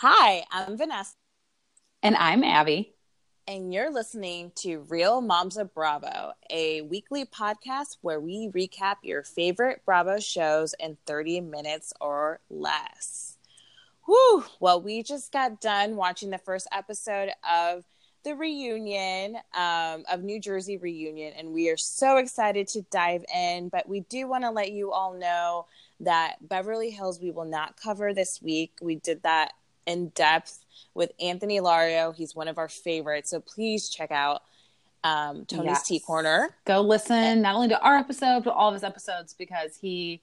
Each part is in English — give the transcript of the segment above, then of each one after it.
Hi, I'm Vanessa. And I'm Abby. And you're listening to Real Moms of Bravo, a weekly podcast where we recap your favorite Bravo shows in 30 minutes or less. Whew. Well, we just got done watching the first episode of the reunion um, of New Jersey reunion, and we are so excited to dive in. But we do want to let you all know that Beverly Hills we will not cover this week. We did that in depth with Anthony Lario. He's one of our favorites. So please check out um, Tony's yes. Tea Corner. Go listen not only to our episode, but all of his episodes because he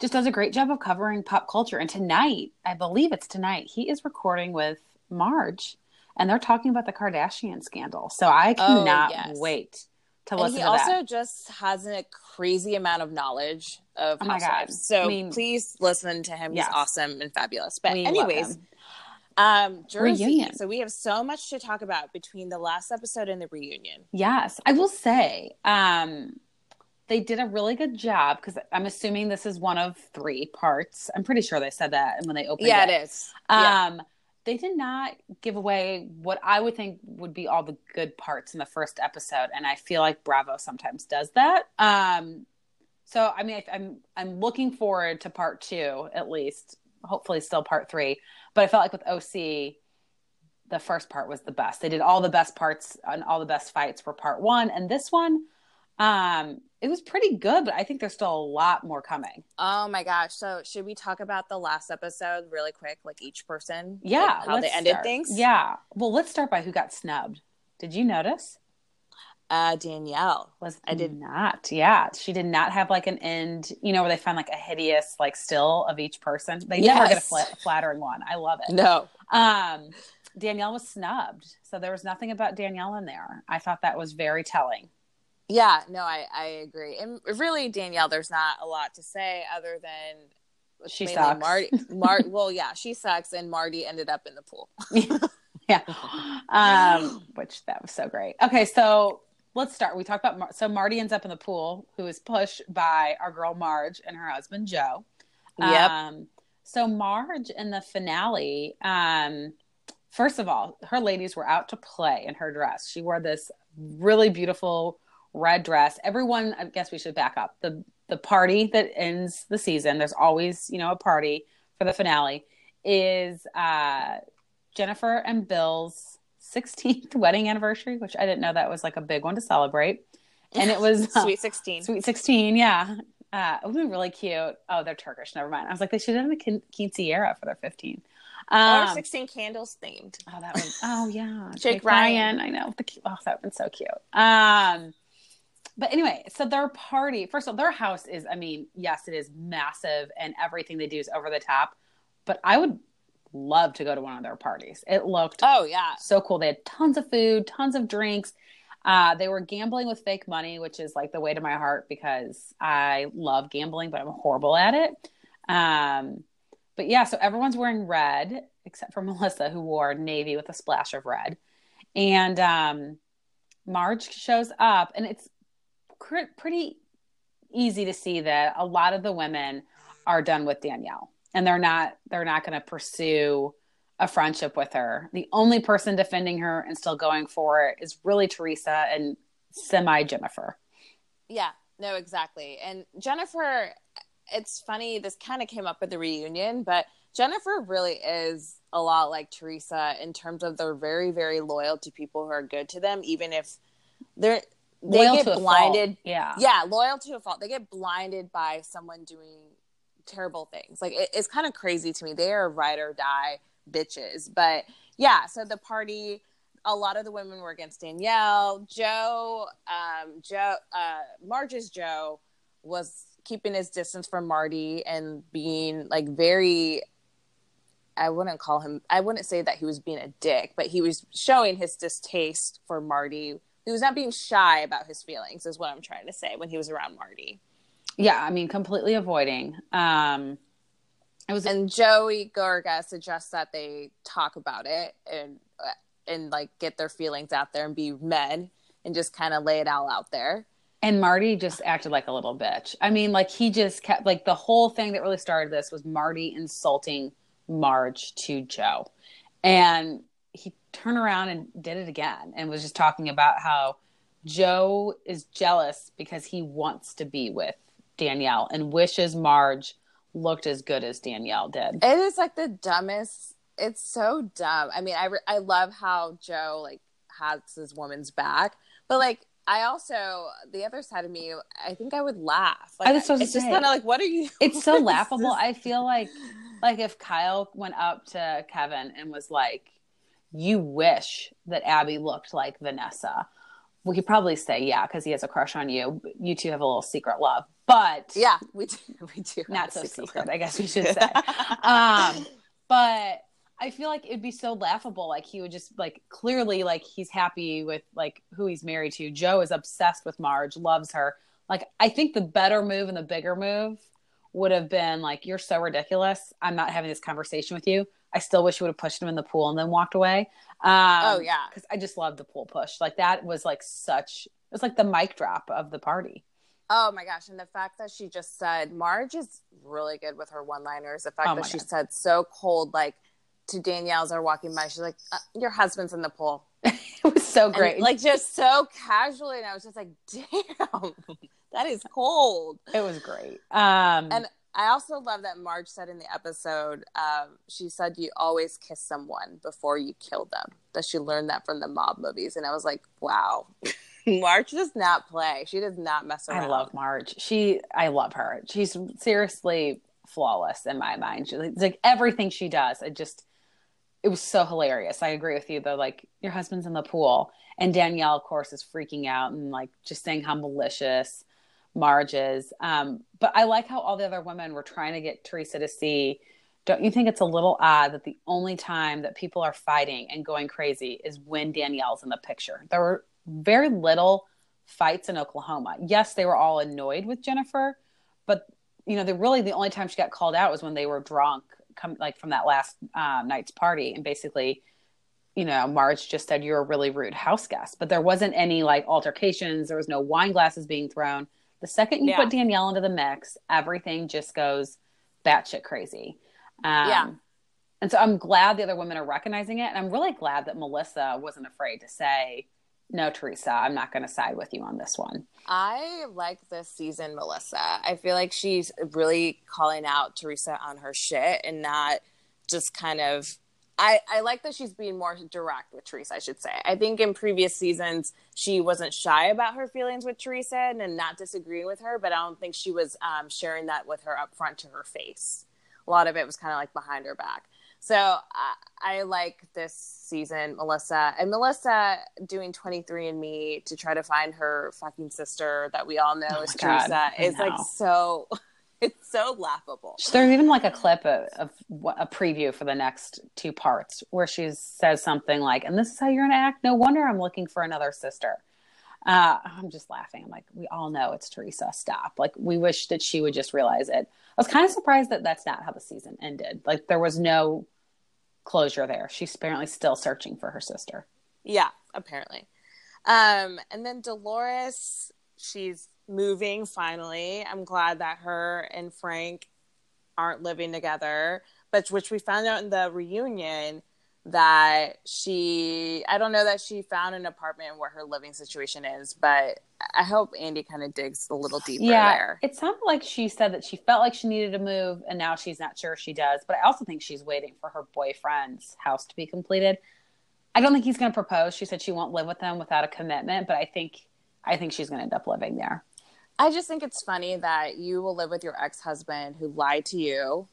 just does a great job of covering pop culture. And tonight, I believe it's tonight, he is recording with Marge and they're talking about the Kardashian scandal. So I oh, cannot oh, yes. wait to listen and he to also that. just has a crazy amount of knowledge of oh housewives. So I mean, please listen to him. He's yes. awesome and fabulous. But we anyways, um, Jersey. Reunion. So we have so much to talk about between the last episode and the reunion. Yes, I will say, um, they did a really good job because I'm assuming this is one of three parts. I'm pretty sure they said that and when they opened. Yeah, it, it is. Um, yeah. They did not give away what I would think would be all the good parts in the first episode, and I feel like Bravo sometimes does that. Um, so I mean, I, I'm I'm looking forward to part two at least. Hopefully, still part three but I felt like with OC, the first part was the best. They did all the best parts and all the best fights for part one. And this one, um, it was pretty good, but I think there's still a lot more coming. Oh my gosh. So should we talk about the last episode really quick, like each person? Yeah. Like how they ended start. things? Yeah. Well, let's start by who got snubbed. Did you notice? Uh, Danielle was I did not. Yeah, she did not have like an end. You know where they find like a hideous like still of each person. They yes. never get a fl- flattering one. I love it. No. Um, Danielle was snubbed, so there was nothing about Danielle in there. I thought that was very telling. Yeah, no, I I agree. And really, Danielle, there's not a lot to say other than she sucks. Marty, Mar- well, yeah, she sucks, and Marty ended up in the pool. yeah, um, which that was so great. Okay, so let's start. We talked about Mar- so Marty ends up in the pool, who is pushed by our girl Marge and her husband Joe. Yep. Um, so Marge in the finale, um, first of all, her ladies were out to play in her dress. She wore this really beautiful red dress. Everyone, I guess we should back up. The the party that ends the season, there's always, you know, a party for the finale, is uh, Jennifer and Bill's 16th wedding anniversary, which I didn't know that was like a big one to celebrate. And it was uh, Sweet 16. Sweet 16, yeah. Uh, it would be really cute. Oh, they're Turkish. Never mind. I was like, they should have done a quinceañera for their 15. Um, or 16 candles themed. Oh, that was, oh, yeah. Jake, Jake Ryan. Ryan. I know. The, oh, that would been so cute. Um, but anyway, so their party, first of all, their house is, I mean, yes, it is massive and everything they do is over the top. But I would love to go to one of their parties. It looked oh yeah so cool. They had tons of food, tons of drinks. Uh, they were gambling with fake money, which is like the way to my heart because I love gambling, but I'm horrible at it. Um, but yeah, so everyone's wearing red except for Melissa, who wore navy with a splash of red. And um, Marge shows up, and it's cr- pretty easy to see that a lot of the women are done with Danielle and they're not they're not going to pursue a friendship with her. The only person defending her and still going for it is really Teresa and semi Jennifer. Yeah, no, exactly. And Jennifer, it's funny, this kind of came up at the reunion, but Jennifer really is a lot like Teresa in terms of they're very, very loyal to people who are good to them, even if they're they loyal get blinded. Yeah. Yeah, loyal to a fault. They get blinded by someone doing terrible things. Like it, it's kind of crazy to me. They are ride or die bitches. But yeah, so the party, a lot of the women were against Danielle. Joe, um, Joe, uh, Marge's Joe was keeping his distance from Marty and being like very I wouldn't call him I wouldn't say that he was being a dick, but he was showing his distaste for Marty. He was not being shy about his feelings is what I'm trying to say when he was around Marty. Yeah, I mean completely avoiding. Um it was And Joey Gorga suggests that they talk about it and uh, and like get their feelings out there and be men and just kind of lay it all out there. And Marty just acted like a little bitch. I mean, like he just kept like the whole thing that really started this was Marty insulting Marge to Joe. And he turned around and did it again and was just talking about how Joe is jealous because he wants to be with Danielle and wishes Marge looked as good as Danielle did. It is like the dumbest. It's so dumb. I mean, I re- I love how Joe like has his woman's back, but like I also the other side of me, I think I would laugh. Like, I was it's just kind of like, what are you? It's so laughable. I feel like, like if Kyle went up to Kevin and was like, "You wish that Abby looked like Vanessa," we could probably say, "Yeah," because he has a crush on you. You two have a little secret love, but yeah, we do. We do. Not so secret, secret I guess we should say. um, but I feel like it'd be so laughable. Like he would just like clearly like he's happy with like who he's married to. Joe is obsessed with Marge, loves her. Like I think the better move and the bigger move would have been like, "You're so ridiculous. I'm not having this conversation with you." I still wish you would have pushed him in the pool and then walked away. Um, oh yeah, because I just love the pool push. Like that was like such. It was like the mic drop of the party. Oh my gosh. And the fact that she just said Marge is really good with her one liners. The fact oh that she God. said so cold, like to Danielle as they're walking by. She's like, uh, "Your husband's in the pool." it was so great, and, like just so casually, and I was just like, "Damn, that is cold." It was great. Um, and I also love that Marge said in the episode, um, she said, "You always kiss someone before you kill them." That she learned that from the mob movies, and I was like, "Wow." Marge does not play. She does not mess around. I love Marge. She, I love her. She's seriously flawless in my mind. She, like everything she does. It just, it was so hilarious. I agree with you though. Like your husband's in the pool, and Danielle, of course, is freaking out and like just saying how malicious Marge is. Um, but I like how all the other women were trying to get Teresa to see. Don't you think it's a little odd that the only time that people are fighting and going crazy is when Danielle's in the picture? There were very little fights in Oklahoma. Yes, they were all annoyed with Jennifer, but you know, they really the only time she got called out was when they were drunk come like from that last um, night's party and basically you know marge just said you're a really rude house guest but there wasn't any like altercations there was no wine glasses being thrown the second you yeah. put danielle into the mix everything just goes batshit crazy um, yeah and so i'm glad the other women are recognizing it and i'm really glad that melissa wasn't afraid to say no, Teresa, I'm not going to side with you on this one. I like this season, Melissa. I feel like she's really calling out Teresa on her shit and not just kind of. I, I like that she's being more direct with Teresa, I should say. I think in previous seasons, she wasn't shy about her feelings with Teresa and, and not disagreeing with her, but I don't think she was um, sharing that with her up front to her face. A lot of it was kind of like behind her back. So I, I like this season, Melissa. And Melissa doing 23andMe to try to find her fucking sister that we all know oh is Teresa God, is like so. It's so laughable. There's even like a clip of, of, a preview for the next two parts where she says something like, "And this is how you're gonna act. No wonder I'm looking for another sister." Uh, I'm just laughing. I'm like, we all know it's Teresa. Stop. Like, we wish that she would just realize it. I was kind of surprised that that's not how the season ended. Like, there was no closure there. She's apparently still searching for her sister. Yeah, apparently. Um, and then Dolores, she's moving finally. I'm glad that her and Frank aren't living together, but which we found out in the reunion that she I don't know that she found an apartment where her living situation is, but I hope Andy kind of digs a little deeper yeah, there. It sounded like she said that she felt like she needed to move and now she's not sure she does, but I also think she's waiting for her boyfriend's house to be completed. I don't think he's going to propose. She said she won't live with him without a commitment, but I think I think she's going to end up living there. I just think it's funny that you will live with your ex-husband who lied to you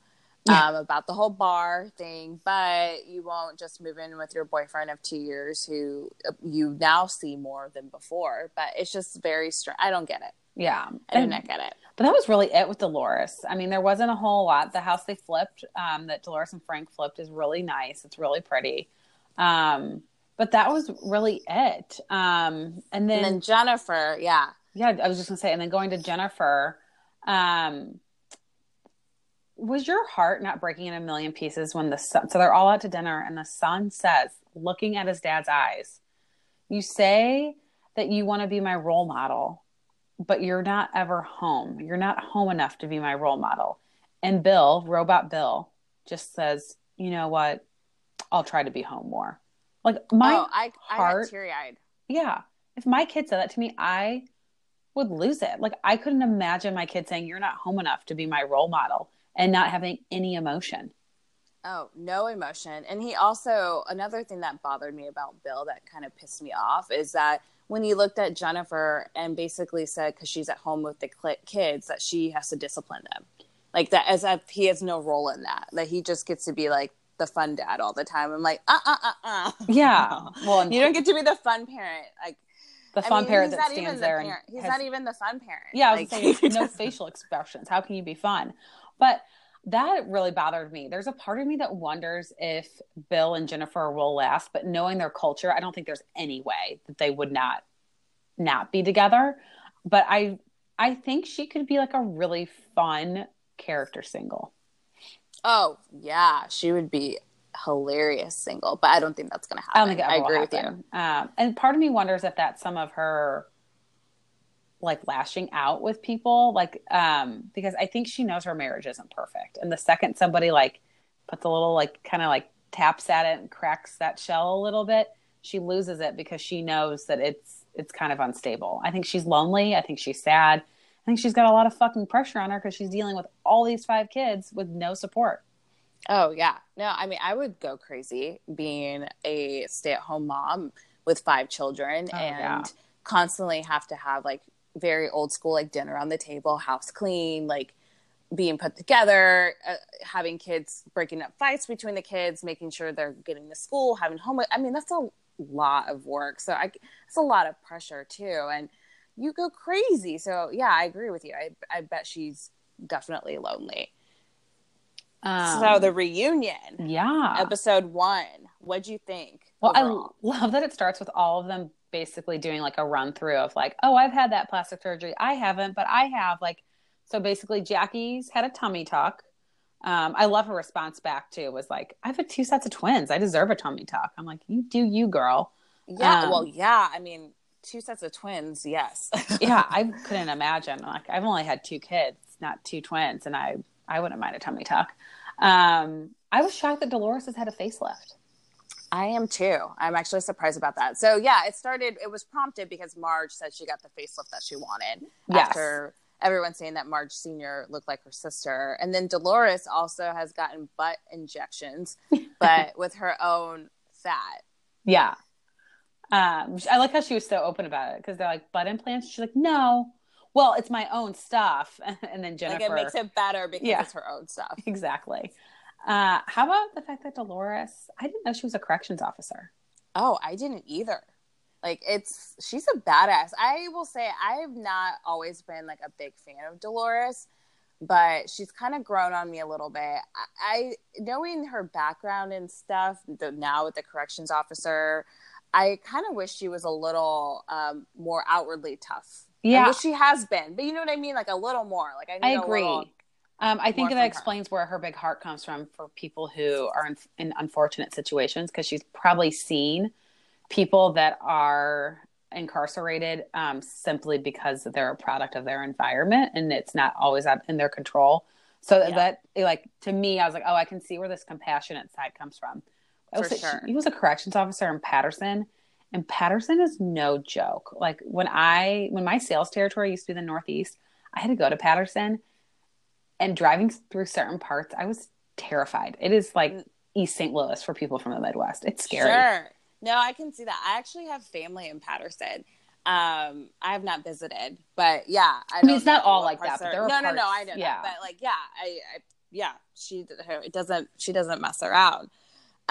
Yeah. um, about the whole bar thing, but you won't just move in with your boyfriend of two years who uh, you now see more than before. But it's just very strange. I don't get it. Yeah. I don't get it. But that was really it with Dolores. I mean, there wasn't a whole lot. The house they flipped, um, that Dolores and Frank flipped, is really nice. It's really pretty. Um, but that was really it. Um, and then, And then Jennifer, yeah. Yeah, I was just gonna say, and then going to Jennifer, um, was your heart not breaking in a million pieces when the son? So they're all out to dinner, and the son says, looking at his dad's eyes, "You say that you want to be my role model, but you're not ever home. You're not home enough to be my role model." And Bill, robot Bill, just says, "You know what? I'll try to be home more." Like my oh, I, heart- teary eyed. yeah. If my kid said that to me, I would lose it. Like I couldn't imagine my kid saying, You're not home enough to be my role model and not having any emotion. Oh, no emotion. And he also, another thing that bothered me about Bill that kind of pissed me off is that when he looked at Jennifer and basically said, because she's at home with the kids, that she has to discipline them. Like that, as if he has no role in that, that he just gets to be like the fun dad all the time. I'm like, uh uh uh uh. Yeah. Well, You don't get to be the fun parent. Like, the I fun mean, parent he's that not even stands the there and parent. He's has- not even the fun parent. Yeah, I was like, saying no facial expressions. How can you be fun? But that really bothered me. There's a part of me that wonders if Bill and Jennifer will last, but knowing their culture, I don't think there's any way that they would not not be together. But I I think she could be like a really fun character single. Oh yeah, she would be hilarious single, but I don't think that's gonna happen. I don't think I agree with you. Um, and part of me wonders if that's some of her like lashing out with people, like um, because I think she knows her marriage isn't perfect, and the second somebody like puts a little like kind of like taps at it and cracks that shell a little bit, she loses it because she knows that it's it's kind of unstable. I think she's lonely. I think she's sad. I think she's got a lot of fucking pressure on her because she's dealing with all these five kids with no support. Oh yeah. No, I mean I would go crazy being a stay-at-home mom with five children Oh, and yeah. constantly have to have like very old school like dinner on the table, house clean, like being put together, uh, having kids breaking up fights between the kids, making sure they're getting to school, having homework. I mean, that's a lot of work. So I it's a lot of pressure too and you go crazy. So yeah, I agree with you. I I bet she's definitely lonely. Um, so the reunion yeah, episode one. What'd you think? Well, overall? I love that it starts with all of them basically doing like a run through of like, oh, I've had that plastic surgery. I haven't, but I have. Like, so basically, Jackie's had a tummy tuck. Um, I love her response back too. Was like, I've had two sets of twins. I deserve a tummy tuck. I'm like, you do you, girl. yeah. um, well, yeah. I mean, two sets of twins. Yes. Yeah, I couldn't imagine. Like, I've only had two kids, not two twins, and I I wouldn't mind a tummy tuck. Um, I was shocked that Dolores has had a facelift. I am too. I'm actually surprised about that. So yeah, it started. It was prompted because Marge said she got the facelift that she wanted Yes. after everyone saying that Marge Senior looked like her sister, and then Dolores also has gotten butt injections, but with her own fat. Yeah. Um, I like how she was so open about it because they're like butt implants. She's like, no. Well, it's my own stuff. And then Jennifer. Like it makes it better because Yeah. it's her own stuff. exactly. Uh, how about the fact that Dolores? I didn't know she was a corrections officer. Oh, I didn't either. Like it's she's a badass. I will say I've not always been like a big fan of Dolores, but she's kind of grown on me a little bit. I, I knowing her background and stuff the, now with the corrections officer, I kind of wish she was a little um, more outwardly tough. Yeah. She has been, but you know what I mean, like a little more. Like I, I agree. little- Um, I think that from her. explains where her big heart comes from for people who are in, in unfortunate situations because she's probably seen people that are incarcerated um, simply because they're a product of their environment and it's not always in their control. So that, Yeah. that like to me, I was like, oh, I can see where this compassionate side comes from. I was- she- sure. he was a corrections officer in Paterson, and Paterson is no joke. Like when I when my sales territory used to be the Northeast, I had to go to Paterson, and driving through certain parts, I was terrified. It is like East St. Louis for people from the Midwest. It's scary. Sure. No, I can see that. I actually have family in Paterson. Um, I have not visited, but yeah, I, mean, it's not all like parts that, but are- there are no, no, no. I know yeah. that, but like, yeah, I, I yeah, she her, it doesn't she doesn't mess around.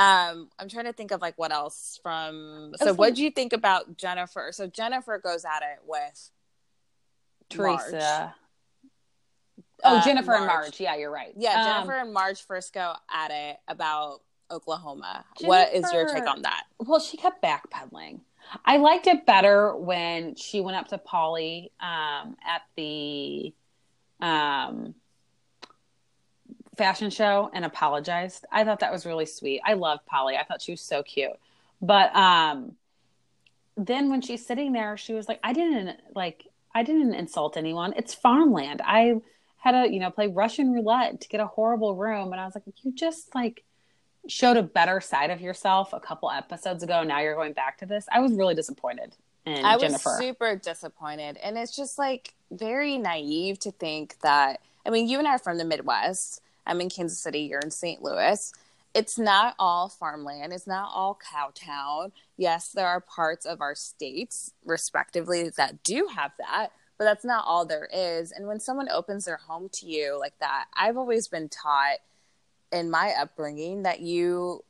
Um, I'm trying to think of like what else from. So, what do you think about Jennifer? So Jennifer goes at it with Teresa. Marge. Oh, Uh, Jennifer and Marge. Marge. Yeah, you're right. Yeah, Um, Jennifer and Marge first go at it about Oklahoma. What is your take on that? Well, she kept backpedaling. I liked it better when she went up to Polly um, at the um, fashion show and apologized. I thought that was really sweet. I loved Polly. I thought she was so cute. But um, then when she's sitting there, she was like, "I didn't like. I didn't insult anyone. It's farmland. I had to, you know, play Russian roulette to get a horrible room." And I was like, "You just like." showed a better side of yourself a couple episodes ago. Now you're going back to this. I was really disappointed in I was Jennifer. super disappointed. And it's just like very naive to think that. I mean, you and I are from the Midwest. I'm in Kansas City, you're in St. Louis. It's not all farmland, it's not all cowtown. Yes, there are parts of our states, respectively, that do have that, but that's not all there is. And when someone opens their home to you like that, I've always been taught in my upbringing that you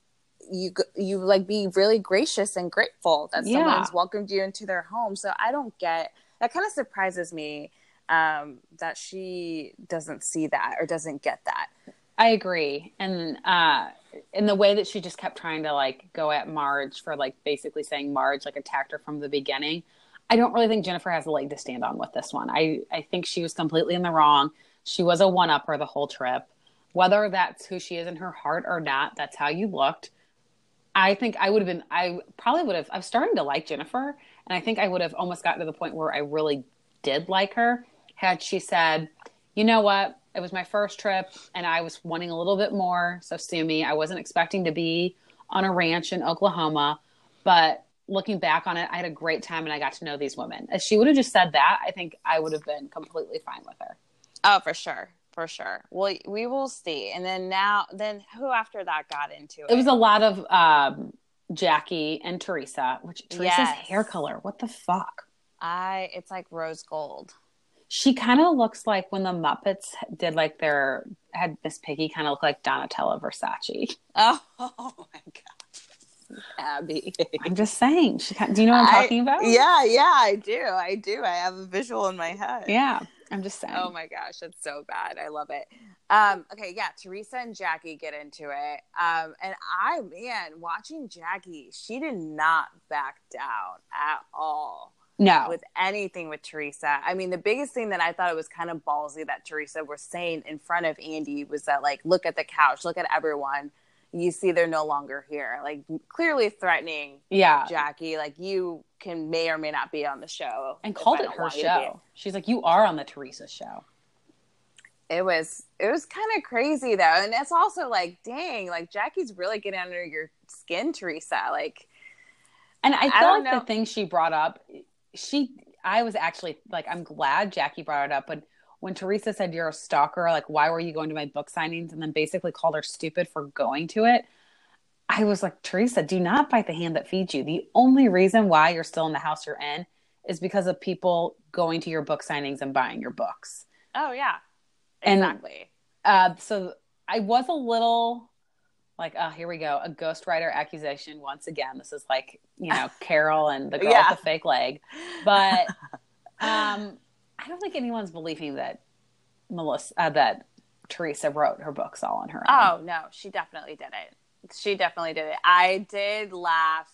you you like be really gracious and grateful that Yeah. someone's welcomed you into their home. So I don't get that kind of surprises me um, that she doesn't see that or doesn't get that. I agree. And uh in the way that she just kept trying to like go at Marge for like basically saying Marge like attacked her from the beginning. I don't really think Jennifer has a leg to stand on with this one. I I think she was completely in the wrong. She was a one upper the whole trip. Whether that's who she is in her heart or not, that's how you looked. I think I would have been I probably would have I'm starting to like Jennifer and I think I would have almost gotten to the point where I really did like her had she said, "You know what? It was my first trip and I was wanting a little bit more, so sue me. I wasn't expecting to be on a ranch in Oklahoma, but looking back on it, I had a great time and I got to know these women." If she would have just said that, I think I would have been completely fine with her. Oh, for sure, for sure. Well, we will see. And then now, then who after that got into it? It was a lot of um, Jackie and Teresa, which Teresa's Yes. hair color, what the fuck? I. It's like rose gold. She kind of looks like when the Muppets did like their had Miss Piggy kind of look like Donatella Versace. Oh, my god, Abby. I'm just saying. She kind do you know what I'm I- talking about? Yeah, yeah, I do. I do. I have a visual in my head. Yeah. I'm just saying. Oh my gosh, that's so bad. I love it. Um, okay, yeah, Teresa and Jackie get into it. Um, and I, man, watching Jackie, she did not back down at all no. with anything with Teresa. I mean, the biggest thing that I thought it was kind of ballsy that Teresa was saying in front of Andy was that, like, look at the couch, look at everyone. You see, they're no longer here. Like, clearly threatening yeah. Jackie. Like, you can may or may not be on the show. and called it her want you to be. show. She's like, You are on the Teresa show. it was it was kind of crazy though and it's also like dang like jackie's really getting under your skin teresa like And I I feel like know. the thing she brought up, she I was actually like, I'm glad Jackie brought it up, but when Teresa said you're a stalker, like why were you going to my book signings and then basically called her stupid for going to it. I was like, Teresa, do not bite the hand that feeds you. The only reason why you're still in the house you're in is because of people going to your book signings and buying your books. oh yeah And- exactly Uh, so I was a little like, oh, here we go, a ghostwriter accusation once again. This is like, you know, Carole and the girl Yeah. with the fake leg. But um, I don't think anyone's believing that Melissa, uh, that Teresa wrote her books all on her own. oh no she definitely did it she definitely did it i did laugh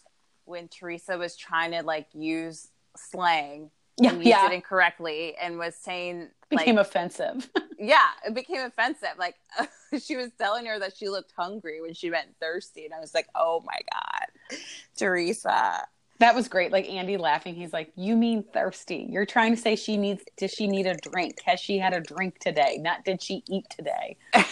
when teresa was trying to like use slang yeah, and used yeah. it incorrectly and was saying became like offensive. yeah it became offensive like she was telling her that she looked hungry when she meant thirsty and i was like oh my god teresa that was great. Like Andy laughing, he's like, "You mean thirsty? You're trying to say she needs? Does she need a drink? Has she had a drink today? Not did she eat today?"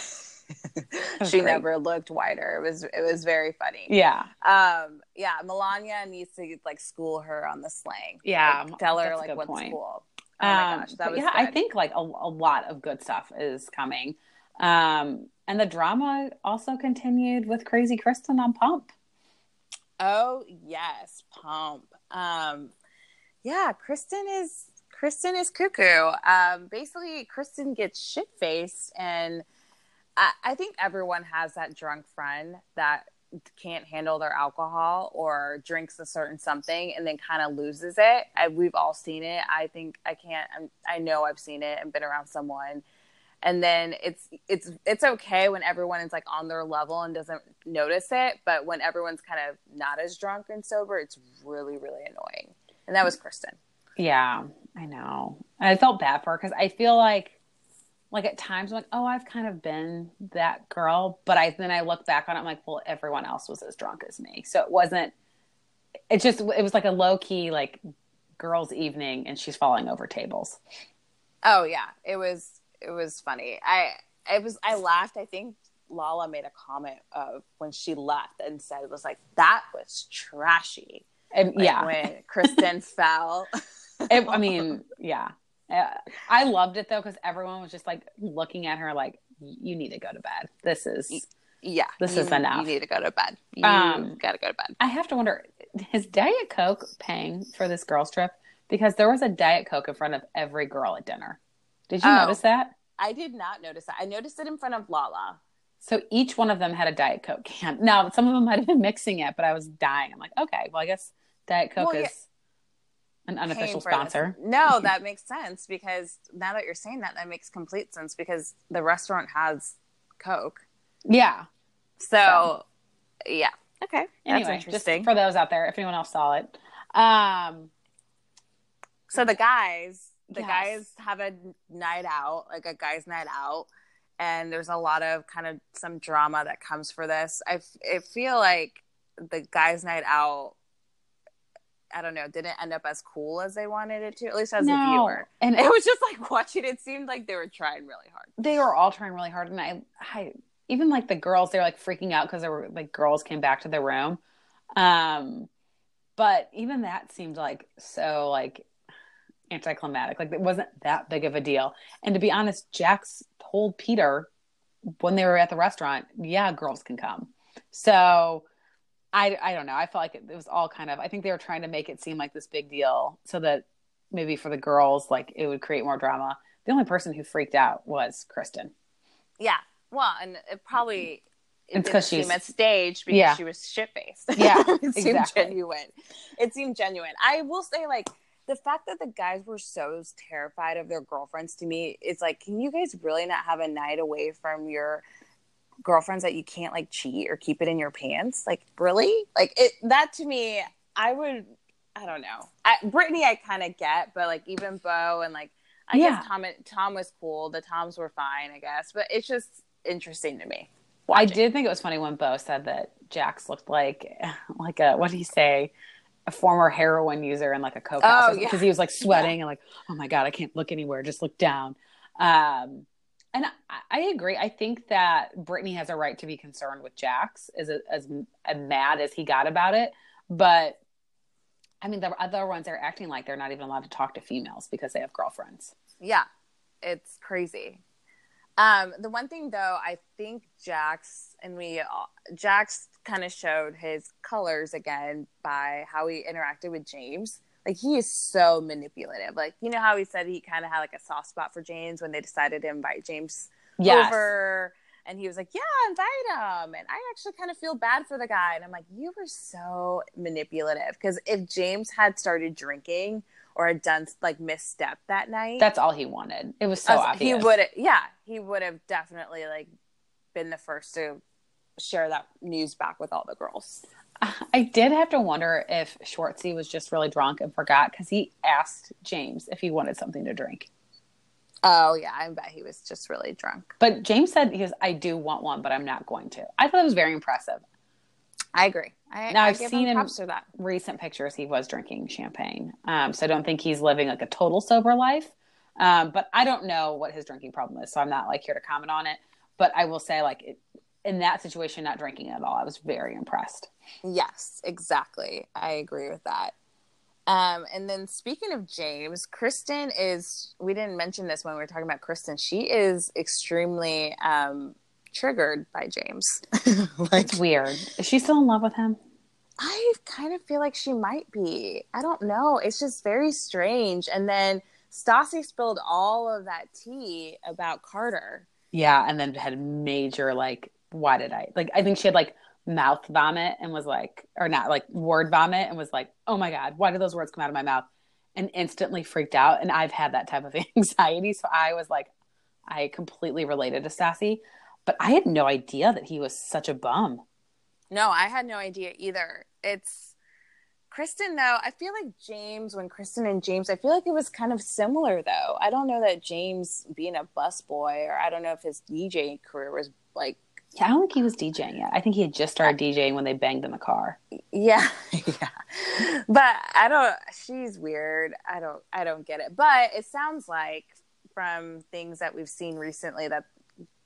she great. never looked whiter. It was it was very funny. Yeah, Um, yeah, Milania needs to like school her on the slang. Yeah, Like, tell her like good what point. school. Oh my Um, gosh, that but was yeah. I think like a, a lot of good stuff is coming, um, and the drama also continued with Crazy Kristen on Pump. Oh yes, pump. Um, yeah, Kristen is Kristen is cuckoo. Um, basically, Kristen gets shit faced and I, I think everyone has that drunk friend that can't handle their alcohol or drinks a certain something and then kind of loses it. I, we've all seen it. I think I can't. I'm, I know I've seen it and been around someone, and then it's it's it's okay when everyone is like on their level and doesn't notice it. But when everyone's kind of not as drunk and sober, it's really really annoying. And that was Kristen. Yeah, I know. I felt bad for her because I feel like like at times I'm like, oh, I've kind of been that girl, but I then I look back on it, I'm like, well, everyone else was as drunk as me, so it wasn't. It just it was like a low key like girls' evening, and she's falling over tables. Oh yeah, it was it was funny. I it was I laughed. I think Lala made a comment of when she left and said it was like that was trashy. And, Like, yeah, when Kristen fell. It, I mean, yeah. Uh, I loved it though because everyone was just like looking at her like, "You need to go to bed. This is." Yeah, This you, is enough. You need to go to bed. You Um, gotta go to bed. I have to wonder: is Diet Coke paying for this girls' trip? Because there was a Diet Coke in front of every girl at dinner. Did you Oh. notice that? I did not notice that. I noticed it in front of Lala. So each one of them had a Diet Coke can. Now, some of them might have been mixing it, but I was dying. I'm like, okay, well, I guess Diet Coke Well, yeah. An unofficial for this. sponsor. No, that makes sense because now that you're saying that, that makes complete sense because the restaurant has Coke. Yeah. So, yeah. Okay. That's Anyway, just interesting. for those out there, if anyone else saw it. Um, so the guys, the Yes. guys have a night out, like a guys' night out, and there's a lot of kind of some drama that comes for this. I, f- I feel like the guys' night out, I don't know, didn't end up as cool as they wanted it to, at least as a no. viewer. And It was just like watching it seemed like they were trying really hard. they were all trying really hard and I, I even like the girls they were like freaking out because there were like girls came back to their room um but even that seemed like so like anticlimactic like it wasn't that big of a deal and to be honest jax told peter when they were at the restaurant yeah girls can come so i i don't know i felt like it, it was all kind of i think they were trying to make it seem like this big deal so that maybe for the girls like it would create more drama the only person who freaked out was kristen Yeah. Well, and it probably it It's didn't 'cause seem she's- at stage because Yeah. she was shit faced. Yeah, it seemed exactly. genuine. It seemed genuine. I will say, like the fact that the guys were so terrified of their girlfriends to me, it's like, can you guys really not have a night away from your girlfriends that you can't like cheat or keep it in your pants? Like, really? Like it that to me, I would. I don't know. I, Brittany, I kind of get, but like even Beau and like I Yeah. guess Tom Tom was cool. The Toms were fine, I guess, but it's just interesting to me. I did think it was funny when Beau said that Jax looked like like a what did he say? A former heroin user and like a coke house Oh, yeah. because he was like sweating and like, oh my god, I can't look anywhere, just look down. Um, and I, I agree. I think that Brittany has a right to be concerned with Jax as as, mad as he got about it, but I mean, the other ones are acting like they're not even allowed to talk to females because they have girlfriends. Yeah, it's crazy. Um, the one thing though, I think Jax and we, Jax kind of showed his colors again by how he interacted with James. Like he is so manipulative. Like you know how he said he kind of had like a soft spot for James when they decided to invite James Yes. over, and he was like, "Yeah, invite him." And I actually kind of feel bad for the guy, and I'm like, "You were so manipulative." Because if James had started drinking or had done like misstep that night, That's all he wanted. It was so us- obvious. he would yeah he would have definitely like been the first to share that news back with all the girls I did have to wonder if Schwartzy was just really drunk and forgot because he asked James if he wanted something to drink. oh yeah i bet he was just really drunk But James said he was, I do want one, but I'm not going to. I thought it was very impressive. i agree I, Now, I I've seen him- for that Recent pictures, he was drinking champagne. Um, so I don't think he's living like a total sober life. Um, but I don't know what his drinking problem is. So I'm not like here to comment on it. But I will say, like, it, in that situation, not drinking at all, I was very impressed. yes exactly i agree with that um, and then speaking of James, Kristen is, we didn't mention this when we were talking about Kristen. She is extremely um, triggered by James. like, It's weird. Is she still in love with him? I kind of feel like she might be. I don't know. It's just very strange. And then Stassi spilled all of that tea about Carter. Yeah, and then had major like, why did I like? I think she had like mouth vomit and was like, or not like word vomit and was like, oh my god, why did those words come out of my mouth? And instantly freaked out. And I've had that type of anxiety, so I was like, I completely related to Stassi, but I had no idea that he was such a bum. No, I had no idea either. It's Kristen though. I feel like James when Kristen and James, I feel like it was kind of similar though. I don't know that James being a busboy or I don't know if his DJ career was like yeah, I don't think he was DJing yet. I think he had just started DJing when they banged in the car. Yeah, yeah. But I don't. She's weird. I don't. I don't get it. But it sounds like from things that we've seen recently that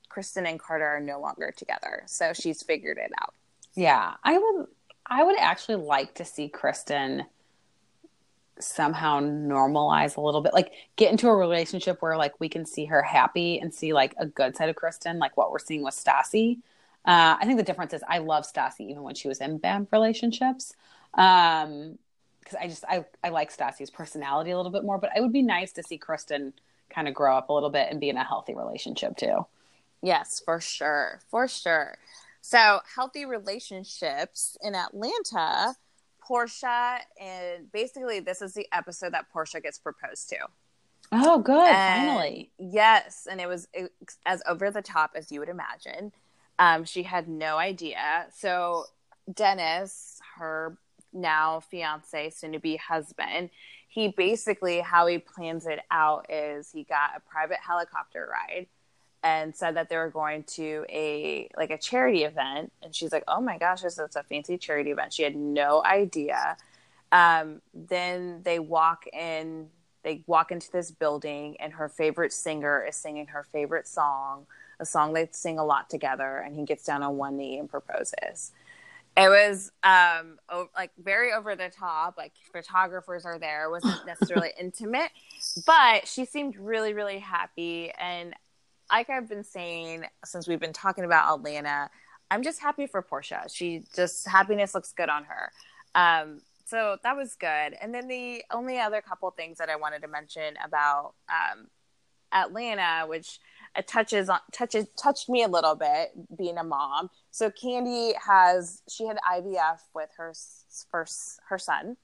Kristen and Carter are no longer together. So she's figured it out. Yeah, I would. I would actually like to see Kristen somehow normalize a little bit, like get into a relationship where like we can see her happy and see like a good side of Kristen, like what we're seeing with Stassi. Uh, I think the difference is I love Stassi even when she was in bad relationships. Um, because I just I I like Stassi's personality a little bit more, but it would be nice to see Kristen kind of grow up a little bit and be in a healthy relationship too. Yes, for sure. For sure. So, healthy relationships in Atlanta, Porsha, and basically, this is the episode that Porsha gets proposed to. Oh, good. And finally. Yes. And it was as over the top as you would imagine. Um, she had no idea. So, Dennis, her now fiance, soon to be husband, he basically, how he plans it out is he got a private helicopter ride and said that they were going to a like a charity event. And she's like oh my gosh this is a fancy charity event. She had no idea. Um, then they walk in they walk into this building and her favorite singer is singing her favorite song a song they sing a lot together and he gets down on one knee and proposes. It was um like very over the top like photographers are there it wasn't necessarily intimate but she seemed really really happy. And like I've been saying since we've been talking about Atlanta, I'm just happy for Porsha. She just happiness looks good on her. Um, so that was good. And then the only other couple things that I wanted to mention about um, Atlanta, which touches on touches touched me a little bit being a mom. So Kandi has she had IVF with her first her son,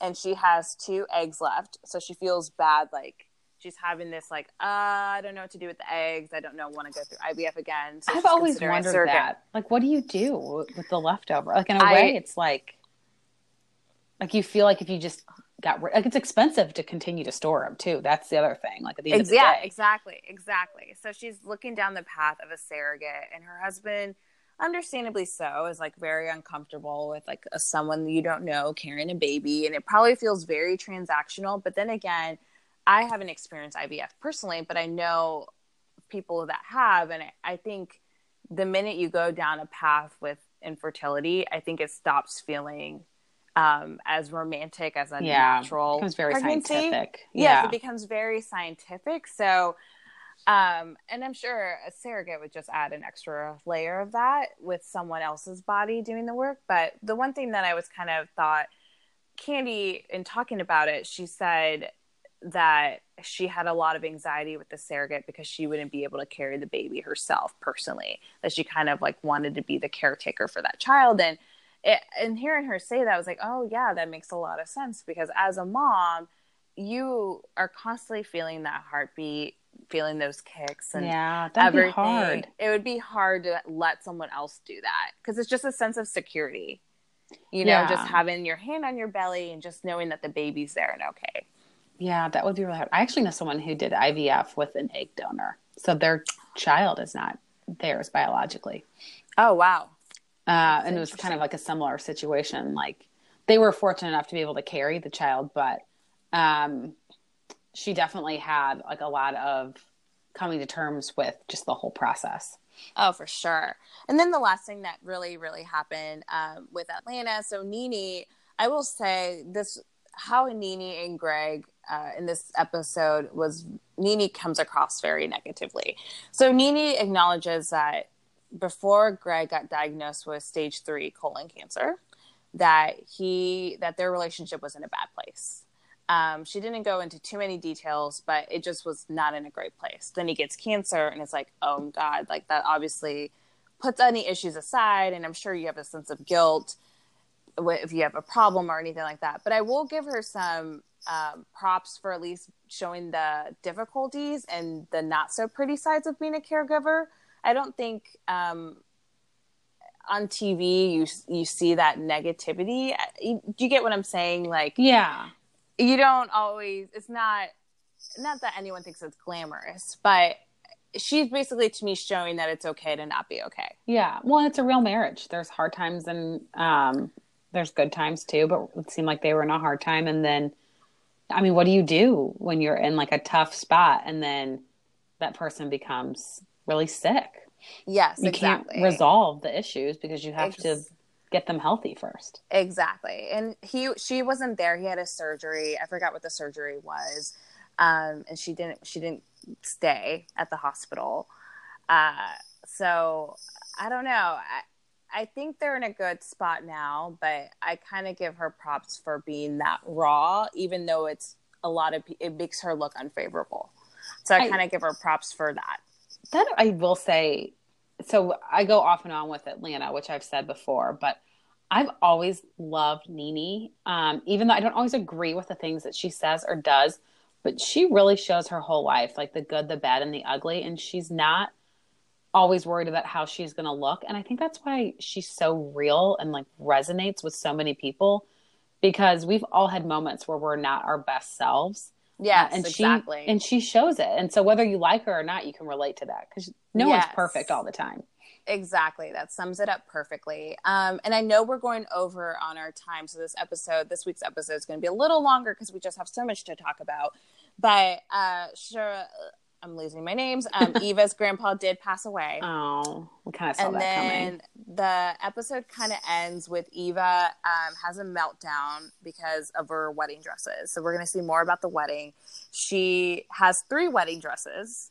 and she has two eggs left. So she feels bad like she's having this like uh, I don't know what to do with the eggs. I don't know want to go through IVF again. So I've always wondered that. Like, what do you do with the leftover? Like in a I, way, it's like like you feel like if you just got like it's expensive to continue to store them too. That's the other thing. Like at the end of the yeah, day. exactly, exactly. So she's looking down the path of a surrogate, and her husband understandably so is like very uncomfortable with like a, someone you don't know carrying a baby and it probably feels very transactional but then again I haven't experienced IVF personally, but I know people that have. And I think the minute you go down a path with infertility, I think it stops feeling um, as romantic as a yeah, natural. It becomes very pregnancy. scientific. Yes, yeah. it becomes very scientific. So, um, and I'm sure a surrogate would just add an extra layer of that with someone else's body doing the work. But the one thing that I was kind of thought, Kandi, in talking about it, she said that she had a lot of anxiety with the surrogate because she wouldn't be able to carry the baby herself personally that she kind of like wanted to be the caretaker for that child and it, and hearing her say that I was like oh yeah that makes a lot of sense because as a mom you are constantly feeling that heartbeat feeling those kicks and yeah that'd everything. be hard it would be hard to let someone else do that because it's just a sense of security you know yeah. just having your hand on your belly and just knowing that the baby's there and okay yeah, that would be really hard. I actually know someone who did IVF with an egg donor. So their child is not theirs biologically. Oh, wow. Uh, and it was kind of like a similar situation. Like they were fortunate enough to be able to carry the child, but um, she definitely had like a lot of coming to terms with just the whole process. Oh, for sure. And then the last thing that really, really happened um, with Atlanta. So NeNe, I will say this: how NeNe and Greg uh, in this episode was NeNe comes across very negatively. So NeNe acknowledges that before Greg got diagnosed with stage three colon cancer, that he that their relationship was in a bad place. Um, she didn't go into too many details, but it just was not in a great place. Then he gets cancer, and it's like, oh God, like that obviously puts any issues aside. And I'm sure you have a sense of guilt if you have a problem or anything like that. But I will give her some um, props for at least showing the difficulties and the not so pretty sides of being a caregiver. I don't think um, on TV you you see that negativity. You, do you get what I'm saying? Like, yeah, you don't always. It's not not that anyone thinks it's glamorous, but she's basically to me showing that it's okay to not be okay. Yeah, well, it's a real marriage. There's hard times and um, there's good times too, but it seemed like they were in a hard time. And then, I mean, what do you do when you're in like a tough spot and then that person becomes really sick? Yes, you exactly. can't resolve the issues because you have Ex- to get them healthy first. Exactly. And he she wasn't there. He had a surgery. I forgot what the surgery was. Um, and she didn't she didn't stay at the hospital. Uh, so I don't know. I, I think they're in a good spot now, but I kind of give her props for being that raw, even though it's a lot of it makes her look unfavorable. So I, I kind of give her props for that. That I will say. So I go off and on with Atlanta, which I've said before, but I've always loved NeNe. Um, even though I don't always agree with the things that she says or does, but she really shows her whole life, like the good, the bad, and the ugly, and she's not always worried about how she's going to look. And I think that's why she's so real and like resonates with so many people because we've all had moments where we're not our best selves. Yes, uh, and exactly. She, and she shows it. And so whether you like her or not, you can relate to that because no yes. one's perfect all the time. Exactly. That sums it up perfectly. Um, and I know we're going over on our time. So this episode, this week's episode is going to be a little longer because we just have so much to talk about. But uh, sure, I'm losing my names. Um, Eva's grandpa did pass away. Oh, we kind of saw and that then. The episode kind of ends with Eva um, has a meltdown because of her wedding dresses. So we're going to see more about the wedding. She has three wedding dresses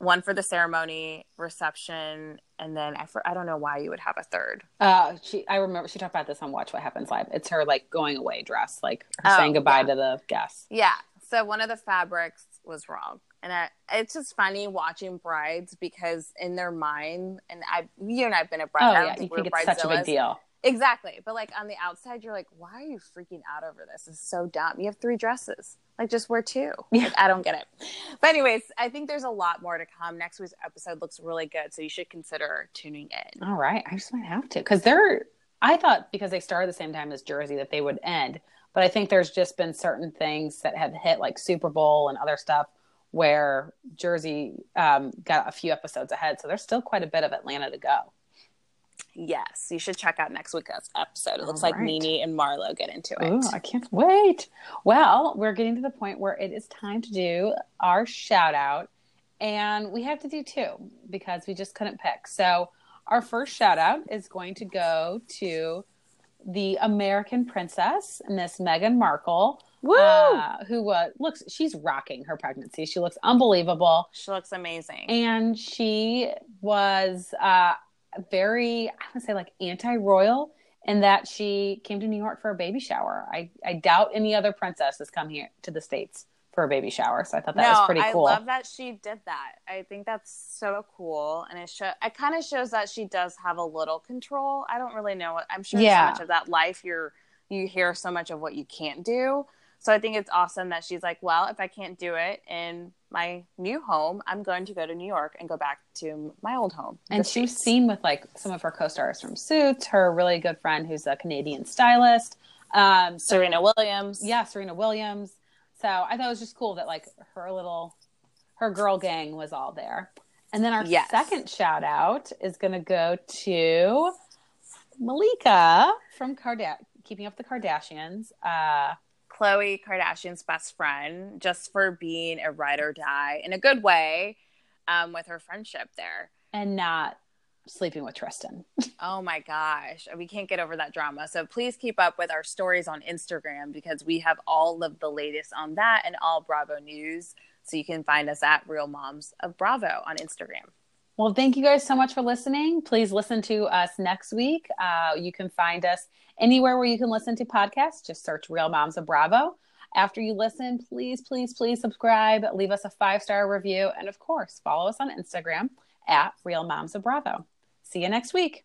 one for the ceremony, reception, and then I, for, I don't know why you would have a third. Uh, she I remember she talked about this on Watch What Happens Live. It's her like going away dress, like oh, saying goodbye yeah. to the guests. Yeah. So one of the fabrics was wrong, and I, it's just funny watching brides because in their mind, and I, you and I've been a bride. Oh yeah, you think it's such a big deal. Exactly. But like on the outside, you're like, why are you freaking out over this? It's so dumb. You have three dresses. Like just wear two. Yeah. Like, I don't get it. But anyways, I think there's a lot more to come. Next week's episode looks really good. So you should consider tuning in. All right. I just might have to. Because they're I thought because they started the same time as Jersey that they would end. But I think there's just been certain things that have hit like Super Bowl and other stuff where Jersey um, got a few episodes ahead. So there's still quite a bit of Atlanta to go. Yes, you should check out next week's episode. It looks right. like NeNe and Marlo get into it. Ooh, I can't wait. Well, we're getting to the point where it is time to do our shout out. And we have to do two because we just couldn't pick. So, our first shout out is going to go to the American princess, Miss Meghan Markle. Woo! Uh, who uh, looks, she's rocking her pregnancy. She looks unbelievable. She looks amazing. And she was, uh, very, I would say, like anti royal in that she came to New York for a baby shower. I, I doubt any other princess has come here to the States for a baby shower. So I thought that no, was pretty cool. I love that she did that. I think that's so cool. And it show it kind of shows that she does have a little control. I don't really know what I'm sure yeah. so much of that life you're you hear so much of what you can't do. So I think it's awesome that she's like, well, if I can't do it in my new home, I'm going to go to New York and go back to my old home. And she was seen with like some of her co-stars from Suits, her really good friend who's a Canadian stylist, um, Serena Williams. Yeah, Serena Williams. So I thought it was just cool that like her little, her girl gang was all there. And then our yes. second shout out is going to go to Malika from Card- Keeping Up the Kardashians. Uh, Khloe Kardashian's best friend just for being a ride or die in a good way um, with her friendship there. And not sleeping with Tristan. oh my gosh. We can't get over that drama. So please keep up with our stories on Instagram because we have all of the latest on that and all Bravo news. So you can find us at Real Moms of Bravo on Instagram. Well, thank you guys so much for listening. Please listen to us next week. Uh, you can find us anywhere where you can listen to podcasts. Just search Real Moms of Bravo. After you listen, please, please, please subscribe, leave us a five star review, and of course, follow us on Instagram at Real Moms of Bravo. See you next week.